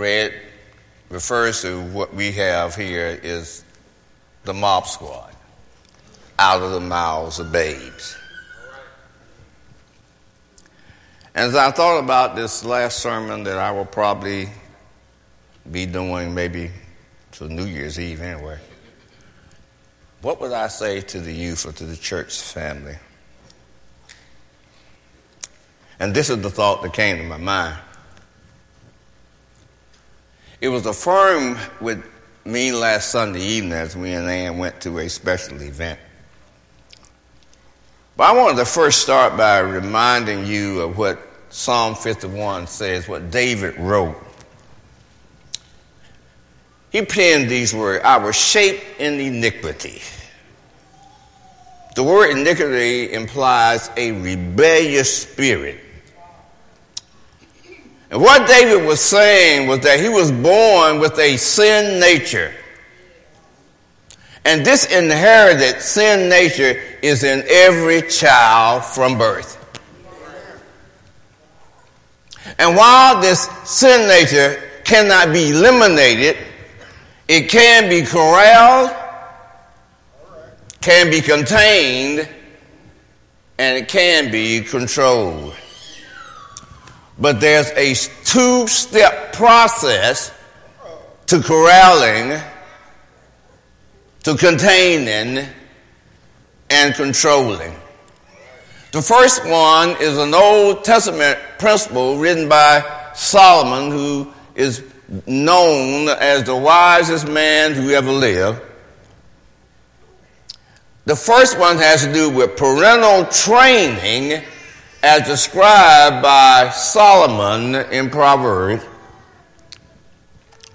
read refers to what we have here is the mob squad out of the mouths of babes. As I thought about this last sermon that I will probably be doing maybe to New Year's Eve anyway, what would I say to the youth or to the church family? And this is the thought that came to my mind. It was affirmed with me last Sunday evening as we and Ann went to a special event. But I wanted to first start by reminding you of what Psalm 51 says, what David wrote. He penned these words I was shaped in iniquity. The word iniquity implies a rebellious spirit. And what David was saying was that he was born with a sin nature. And this inherited sin nature is in every child from birth. And while this sin nature cannot be eliminated, it can be corralled, can be contained, and it can be controlled. But there's a two step process to corralling, to containing, and controlling. The first one is an Old Testament principle written by Solomon, who is known as the wisest man who ever lived. The first one has to do with parental training as described by Solomon in Proverbs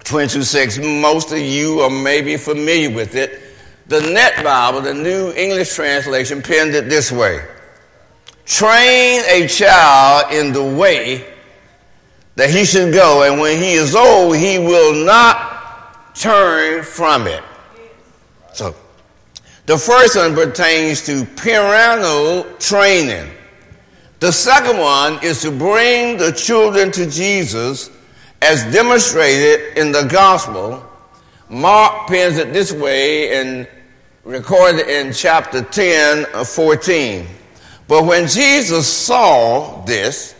22 6. Most of you are maybe familiar with it. The Net Bible, the New English Translation, penned it this way Train a child in the way that he should go, and when he is old, he will not turn from it. So, the first one pertains to parental training. The second one is to bring the children to Jesus as demonstrated in the gospel. Mark pins it this way and recorded in chapter 10 of 14. But when Jesus saw this,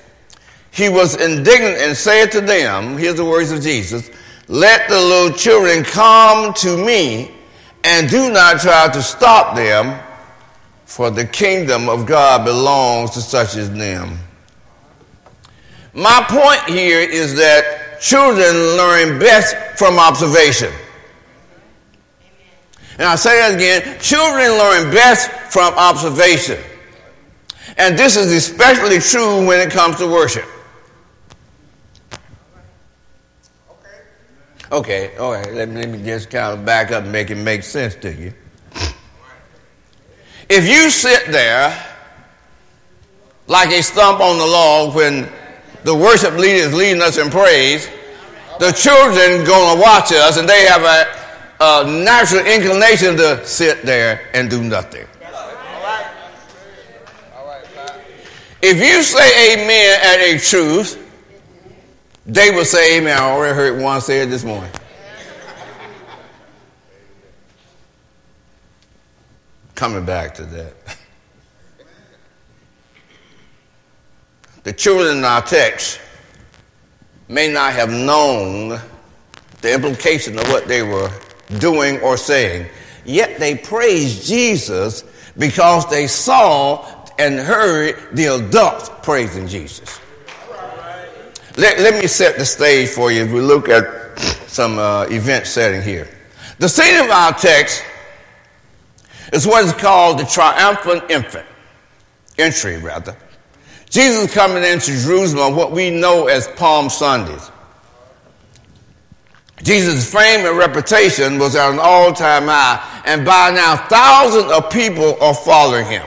he was indignant and said to them, here's the words of Jesus, let the little children come to me and do not try to stop them for the kingdom of God belongs to such as them. My point here is that children learn best from observation. And I say that again children learn best from observation. And this is especially true when it comes to worship. Okay, all right, let me, let me just kind of back up and make it make sense to you. If you sit there like a stump on the log when the worship leader is leading us in praise, the children going to watch us and they have a, a natural inclination to sit there and do nothing. If you say amen at a truth, they will say amen. I already heard one say it this morning. Coming back to that. The children in our text may not have known the implication of what they were doing or saying, yet they praised Jesus because they saw and heard the adults praising Jesus. Let, let me set the stage for you as we look at some uh, event setting here. The scene of our text is what is called the triumphant infant entry, rather. Jesus coming into Jerusalem, on what we know as Palm Sundays. Jesus' fame and reputation was at an all time high, and by now thousands of people are following him.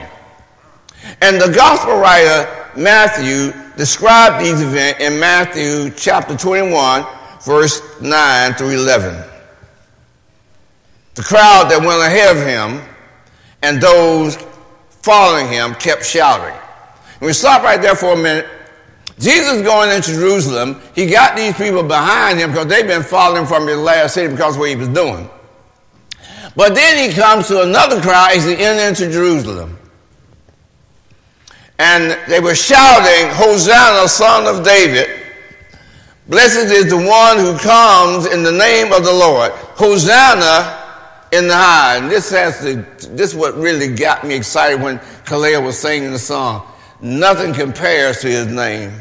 And the gospel writer Matthew described these events in Matthew chapter 21, verse 9 through 11. The crowd that went ahead of him and those following him kept shouting. And we stop right there for a minute. Jesus going into Jerusalem, he got these people behind him because they've been following from his last city because of what he was doing. But then he comes to another crowd as he enters into Jerusalem. And they were shouting, Hosanna, son of David. Blessed is the one who comes in the name of the Lord. Hosanna in the high. And this has to, this is what really got me excited when Kalea was singing the song. Nothing compares to his name.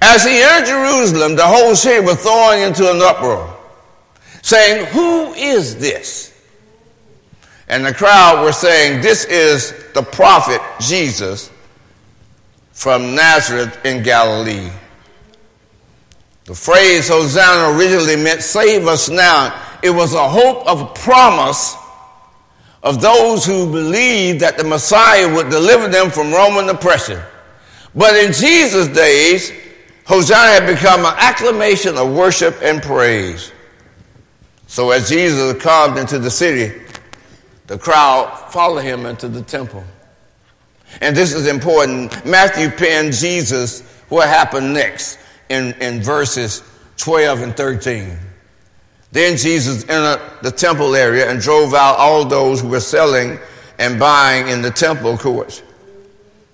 As he entered Jerusalem, the whole city was thrown into an uproar, saying, Who is this? And the crowd were saying, This is the prophet Jesus from Nazareth in Galilee. The phrase Hosanna originally meant save us now. It was a hope of promise of those who believed that the Messiah would deliver them from Roman oppression. But in Jesus' days, Hosanna had become an acclamation of worship and praise. So as Jesus comes into the city, the crowd followed him into the temple. And this is important. Matthew penned Jesus what happened next in, in verses 12 and 13. Then Jesus entered the temple area and drove out all those who were selling and buying in the temple courts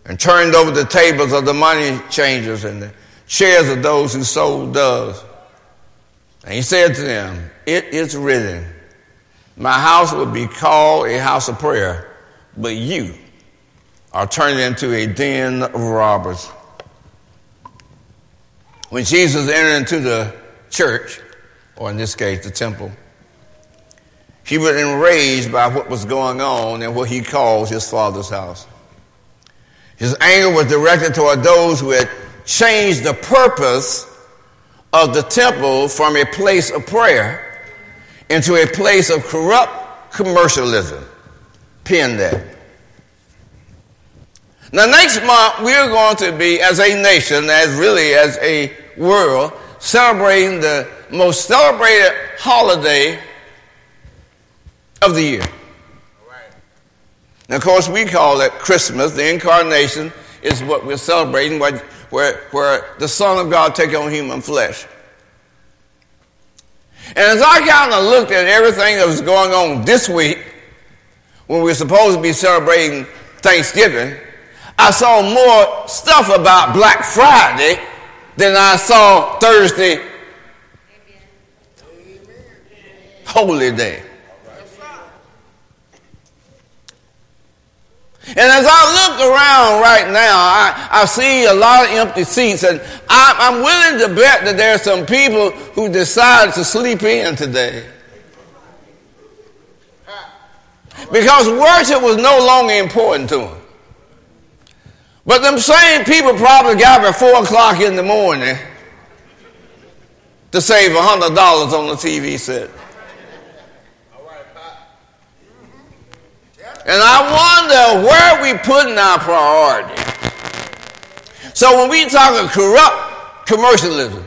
and turned over the tables of the money changers and the chairs of those who sold doves. And he said to them, It is written, My house will be called a house of prayer, but you are turned into a den of robbers. When Jesus entered into the church, or in this case, the temple, he was enraged by what was going on in what he calls his father's house. His anger was directed toward those who had changed the purpose of the temple from a place of prayer into a place of corrupt commercialism. Pin that. Now, next month, we're going to be, as a nation, as really as a world, celebrating the most celebrated holiday of the year. Now, of course, we call it Christmas. The incarnation is what we're celebrating, where, where, where the Son of God take on human flesh. And as I kind of looked at everything that was going on this week, when we we're supposed to be celebrating Thanksgiving, I saw more stuff about Black Friday than I saw Thursday, Holy Day. And as I look around right now, I, I see a lot of empty seats, and I, I'm willing to bet that there are some people who decided to sleep in today. Because worship was no longer important to them. But them same people probably got up at 4 o'clock in the morning to save $100 on the TV set. And I wonder where we putting our priority. So when we talk of corrupt commercialism,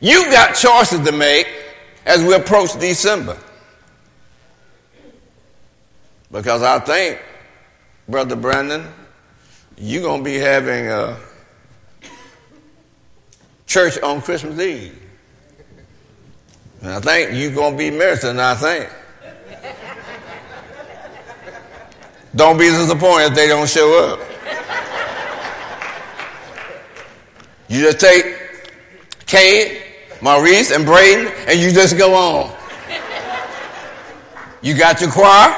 you've got choices to make as we approach December. Because I think, Brother Brandon, you're going to be having a church on Christmas Eve. And I think you're going to be ministering, I think. Don't be disappointed if they don't show up. You just take Kay, Maurice, and Braden, and you just go on. You got your choir,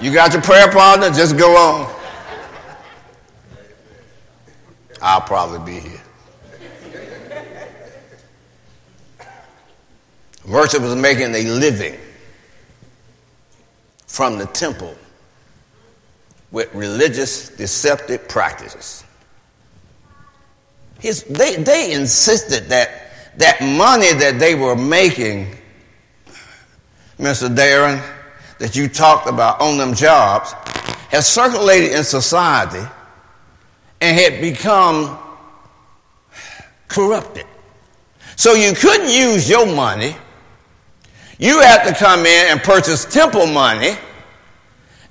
you got your prayer partner, just go on. I'll probably be here. Worship was making a living from the temple with religious deceptive practices. His, they, they insisted that that money that they were making, Mr. Darren, that you talked about on them jobs, has circulated in society and had become corrupted. So you couldn't use your money. You had to come in and purchase temple money,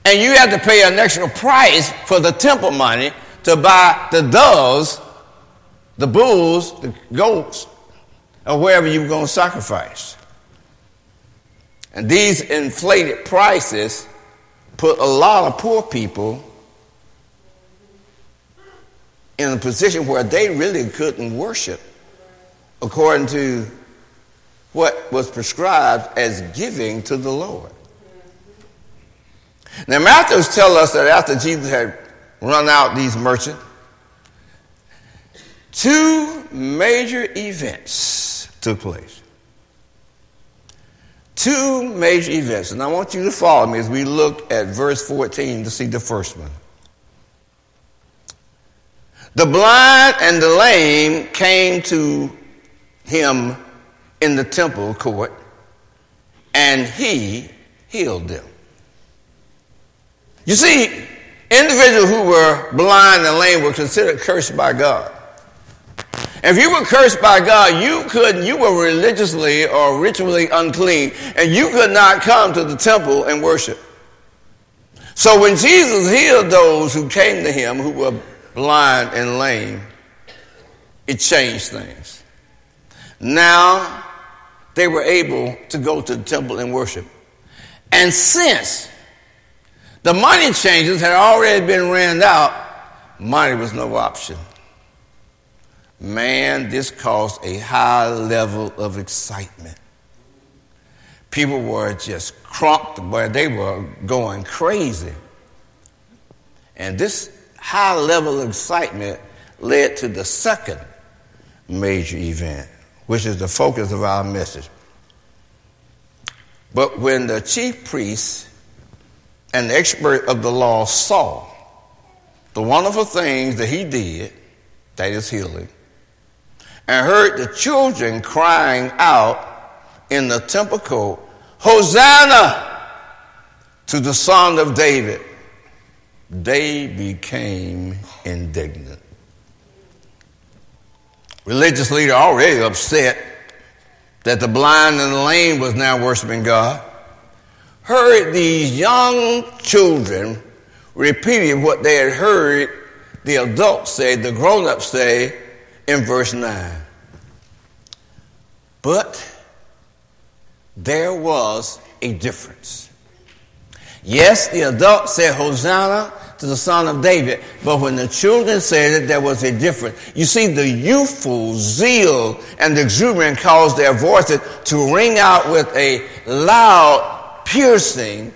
and you had to pay an extra price for the temple money to buy the doves, the bulls, the goats, or wherever you were going to sacrifice. And these inflated prices put a lot of poor people in a position where they really couldn't worship according to what was prescribed as giving to the Lord. Now, Matthews tell us that after Jesus had run out these merchants, two major events took place. Two major events. And I want you to follow me as we look at verse 14 to see the first one. The blind and the lame came to him in the temple court, and he healed them. You see, individuals who were blind and lame were considered cursed by God. If you were cursed by God, you couldn't, you were religiously or ritually unclean, and you could not come to the temple and worship. So when Jesus healed those who came to him who were blind and lame, it changed things. Now they were able to go to the temple and worship. And since the money changers had already been ran out, money was no option. Man, this caused a high level of excitement. People were just crumped, but they were going crazy. And this high level of excitement led to the second major event, which is the focus of our message. But when the chief priests and the expert of the law saw the wonderful things that he did, that is healing, and heard the children crying out in the temple court, Hosanna to the Son of David, they became indignant. Religious leader already upset that the blind and the lame was now worshiping God, heard these young children repeating what they had heard the adults say, the grown ups say, in verse 9. But there was a difference. Yes, the adults said Hosanna to the Son of David, but when the children said it, there was a difference. You see, the youthful zeal and exuberance caused their voices to ring out with a loud, piercing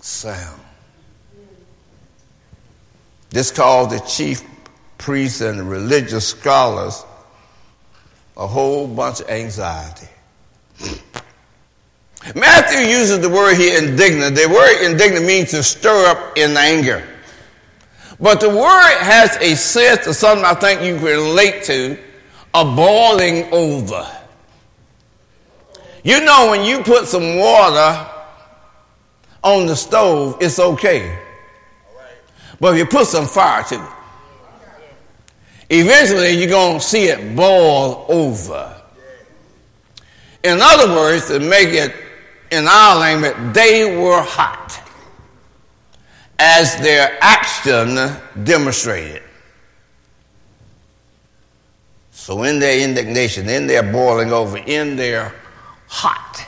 sound. This caused the chief priests and religious scholars a whole bunch of anxiety. Matthew uses the word here indignant. The word indignant means to stir up in anger. But the word has a sense of something I think you can relate to, a boiling over. You know, when you put some water on the stove, it's okay. But if you put some fire to it, eventually you're going to see it boil over. In other words, to make it in our language, they were hot as their action demonstrated. So, in their indignation, in their boiling over, in their hot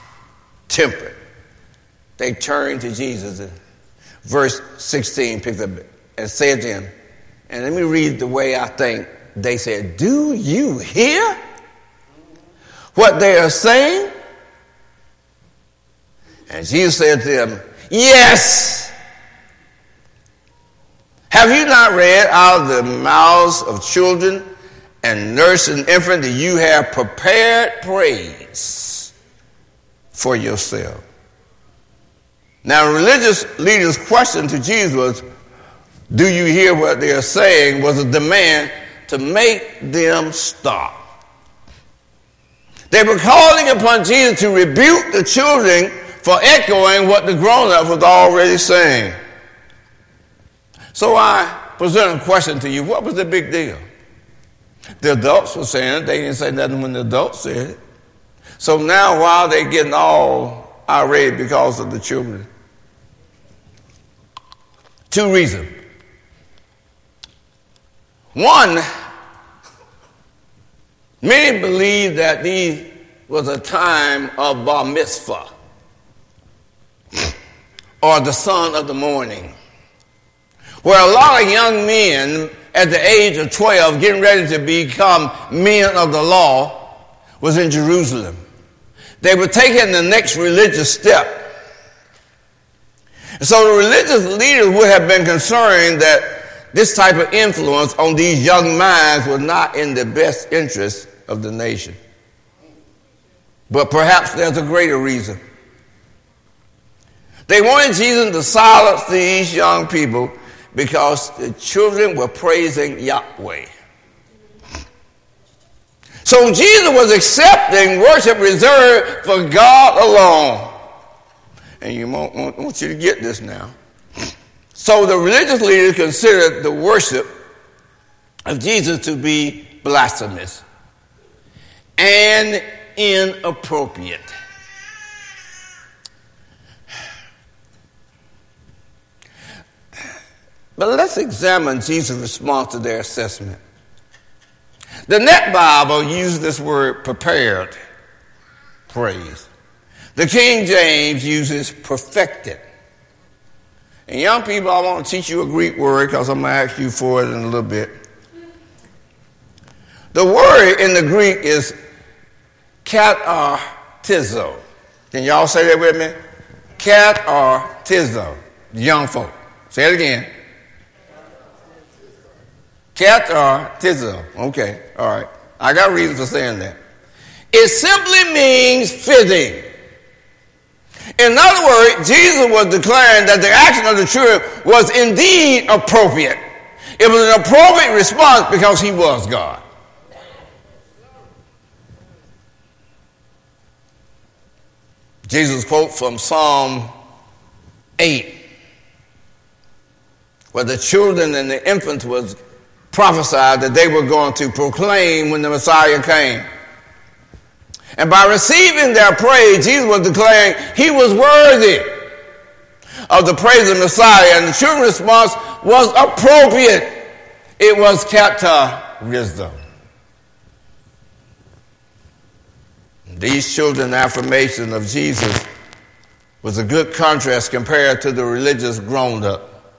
temper, they turned to Jesus. And verse 16 picks up and said to him, and let me read the way I think they said, Do you hear what they are saying? And Jesus said to them, Yes. Have you not read out of the mouths of children and nurse and infant that you have prepared praise for yourself? Now, religious leaders' question to Jesus was, Do you hear what they are saying? was a demand to make them stop. They were calling upon Jesus to rebuke the children for echoing what the grown ups was already saying. So I present a question to you what was the big deal? The adults were saying it, they didn't say nothing when the adults said it. So now, why are they getting all irate because of the children? Two reasons. One, many believe that these was a time of bar mitzvah or the son of the morning, where a lot of young men at the age of 12 getting ready to become men of the law was in Jerusalem. They were taking the next religious step. So the religious leaders would have been concerned that this type of influence on these young minds was not in the best interest of the nation. But perhaps there's a greater reason. They wanted Jesus to silence these young people because the children were praising Yahweh. So Jesus was accepting worship reserved for God alone. And you want, want you to get this now. So the religious leaders considered the worship of Jesus to be blasphemous and inappropriate. But let's examine Jesus' response to their assessment. The Net Bible uses this word prepared praise. The King James uses perfected. And young people, I want to teach you a Greek word because I'm going to ask you for it in a little bit. The word in the Greek is katartizo. Can y'all say that with me? Katartizo. Young folk. Say it again. Katartizo. Okay, all right. I got reasons for saying that. It simply means fitting. In other words, Jesus was declaring that the action of the children was indeed appropriate. It was an appropriate response because he was God. Jesus quote from Psalm 8, where the children and the infants was prophesied that they were going to proclaim when the Messiah came. And by receiving their praise, Jesus was declaring he was worthy of the praise of the Messiah. And the children's response was appropriate. It was wisdom. These children affirmation of Jesus was a good contrast compared to the religious grown up.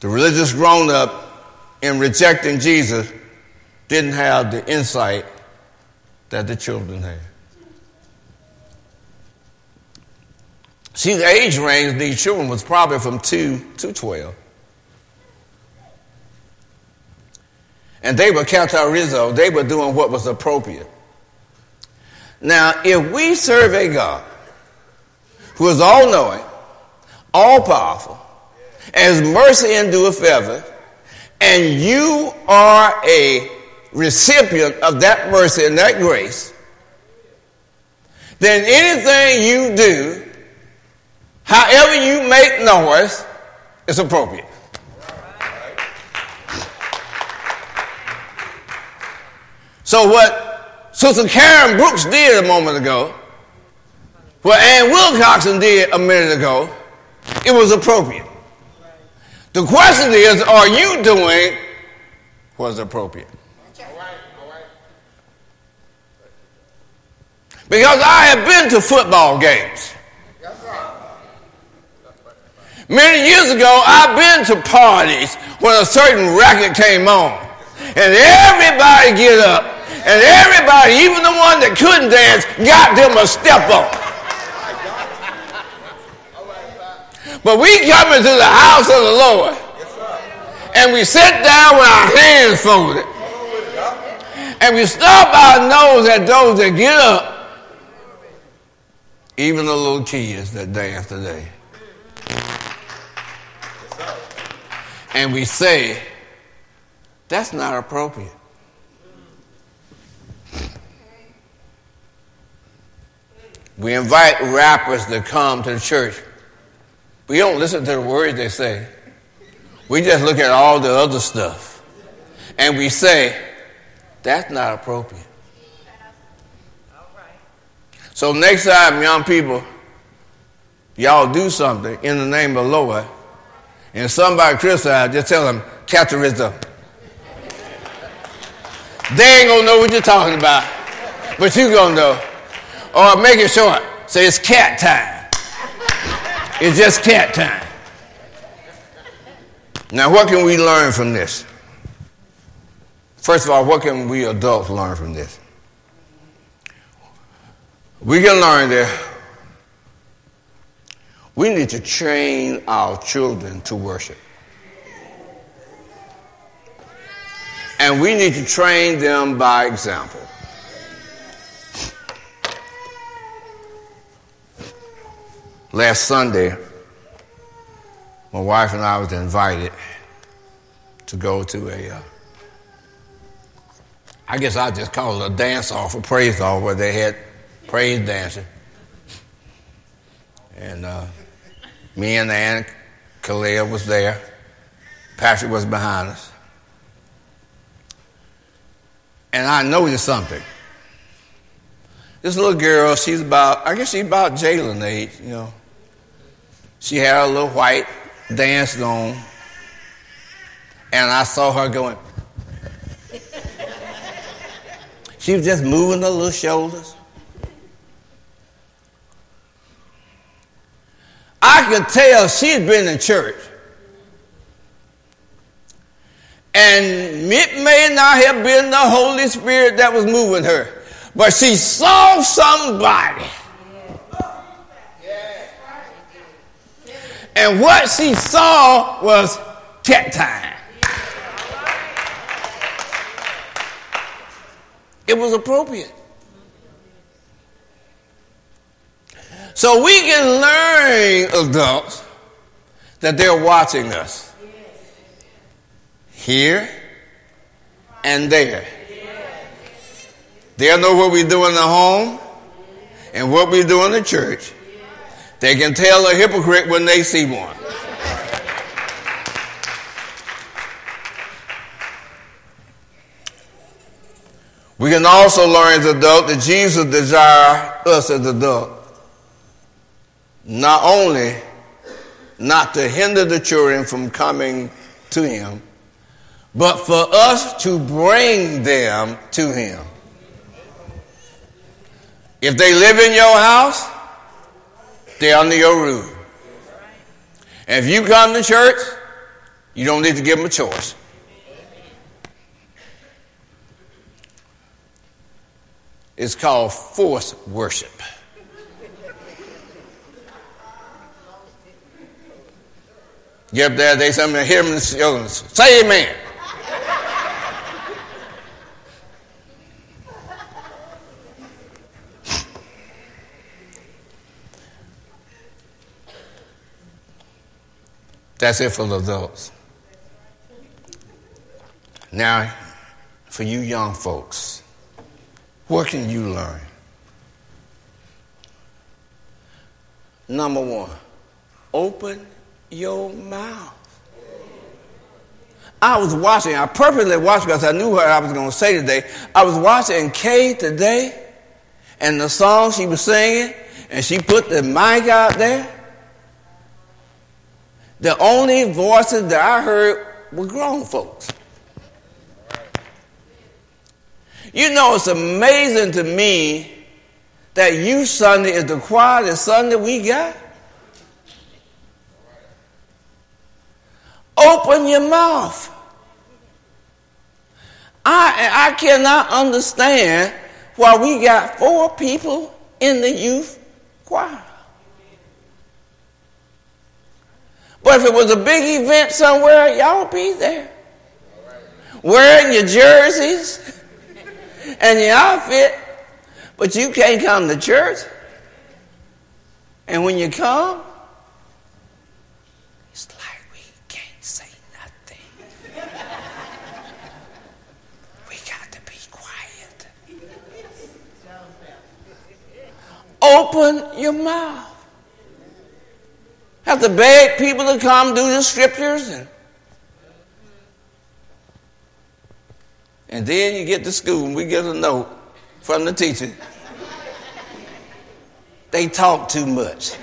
The religious grown up in rejecting Jesus didn't have the insight that the children had. See, the age range of these children was probably from 2 to 12. And they were Rizzo, they were doing what was appropriate. Now, if we serve a God who is all knowing, all powerful, as mercy endureth forever, and you are a recipient of that mercy and that grace, then anything you do, however you make noise, is appropriate. So what Sister Karen Brooks did a moment ago, what Ann Wilcoxson did a minute ago, it was appropriate. The question is, are you doing what's appropriate? Because I have been to football games. Many years ago, I've been to parties when a certain racket came on. And everybody get up. And everybody, even the one that couldn't dance, got them a step on. But we come into the house of the Lord. And we sit down with our hands folded. And we stop our nose at those that get up even the little kids that dance today. And we say, that's not appropriate. We invite rappers to come to the church. We don't listen to the words they say. We just look at all the other stuff. And we say, that's not appropriate. So next time, young people, y'all do something in the name of the Lord, and somebody criticize, just tell them, capitalism. They ain't gonna know what you're talking about, but you gonna know. Or make it short. Say it's cat time. It's just cat time. Now, what can we learn from this? First of all, what can we adults learn from this? We can learn that we need to train our children to worship. And we need to train them by example. Last Sunday, my wife and I was invited to go to a, uh, I guess I just call it a dance off, a praise off, where they had praise dancing. And uh, me and Ann Kalea was there. Patrick was behind us. And I noticed something. This little girl, she's about, I guess she's about Jalen age, you know. She had a little white dance on, and I saw her going. she was just moving her little shoulders. I could tell she'd been in church. And it may not have been the Holy Spirit that was moving her, but she saw somebody And what she saw was cat time. It was appropriate. So we can learn, adults, that they're watching us here and there. They'll know what we do in the home and what we do in the church. They can tell a hypocrite when they see one. We can also learn as adults that Jesus desires us as adults not only not to hinder the children from coming to him, but for us to bring them to him. If they live in your house, they're under your roof. And if you come to church, you don't need to give them a choice. It's called forced worship. Get up there, they something, hear them say amen. That's it for the adults. Now, for you young folks, what can you learn? Number one, open your mouth. I was watching, I purposely watched because I knew what I was going to say today. I was watching Kay today and the song she was singing, and she put the mic out there. The only voices that I heard were grown folks. You know, it's amazing to me that Youth Sunday is the quietest Sunday we got. Open your mouth. I, I cannot understand why we got four people in the youth choir. But if it was a big event somewhere, y'all be there. Wearing your jerseys and your outfit, but you can't come to church. And when you come, it's like we can't say nothing. we got to be quiet. open your mouth. Have to beg people to come do the scriptures and And then you get to school and we get a note from the teacher. They talk too much.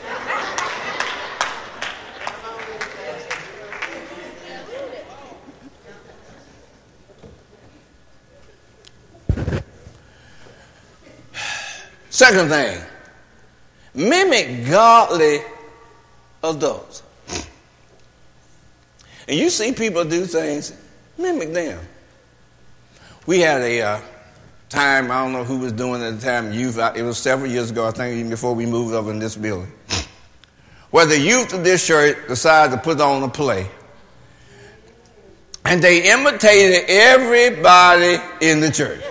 Second thing, mimic godly adults. And you see people do things, mimic them. We had a uh, time, I don't know who was doing at the time, youth, it was several years ago, I think even before we moved over in this building, where the youth of this church decided to put on a play. And they imitated everybody in the church.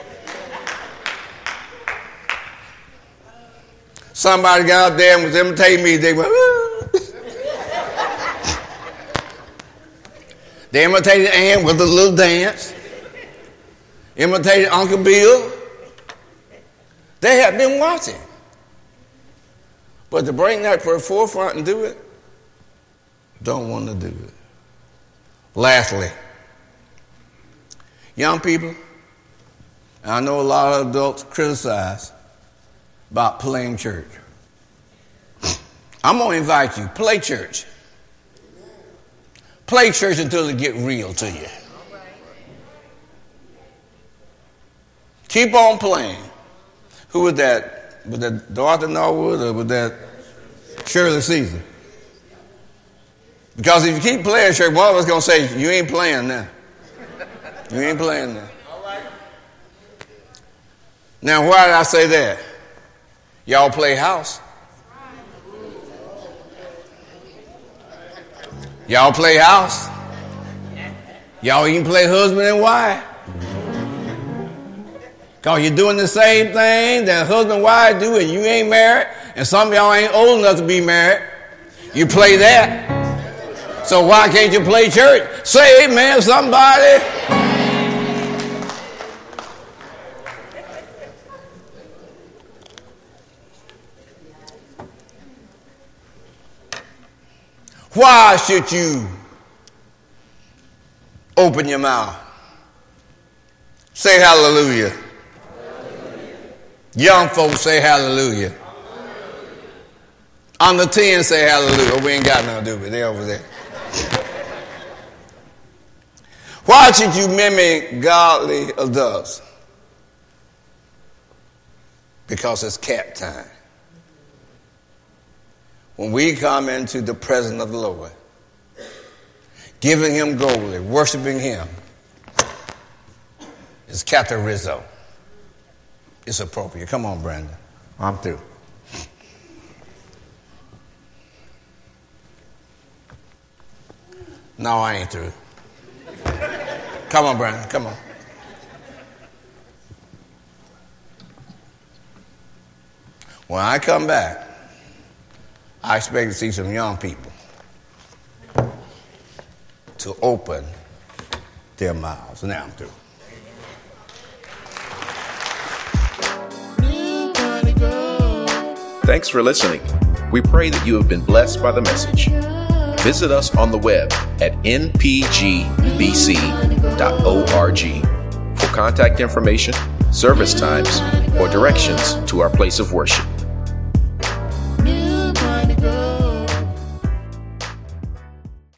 Somebody got up there and was imitating me. They went, they imitated Ann with a little dance imitated Uncle Bill. They have been watching. But to bring that to the forefront and do it, don't want to do it. Lastly, young people, I know a lot of adults criticize about playing church. I'm going to invite you, play church. Play church until it get real to you. Keep on playing. Who was that? Was that Dorothy Norwood or was that Shirley Caesar? Because if you keep playing, Shirley, one of us to say, You ain't playing now. You ain't playing now. Now, why did I say that? Y'all play house. Y'all play house. Y'all even play husband and wife. Because you're doing the same thing that husband and wife do and you ain't married, and some of y'all ain't old enough to be married. You play that. So why can't you play church? Say amen, somebody. Why should you open your mouth? Say hallelujah. Young folks say hallelujah. On the 10 say hallelujah. Oh, we ain't got nothing to do with it. They over there. Why should you mimic godly adults? Because it's cap time. When we come into the presence of the Lord, giving him glory, worshiping him, it's Rizzo it's appropriate. Come on, Brandon. I'm through. No, I ain't through. Come on, Brandon. Come on. When I come back, I expect to see some young people to open their mouths. Now I'm through. Thanks for listening. We pray that you have been blessed by the message. Visit us on the web at npgbc.org for contact information, service times, or directions to our place of worship.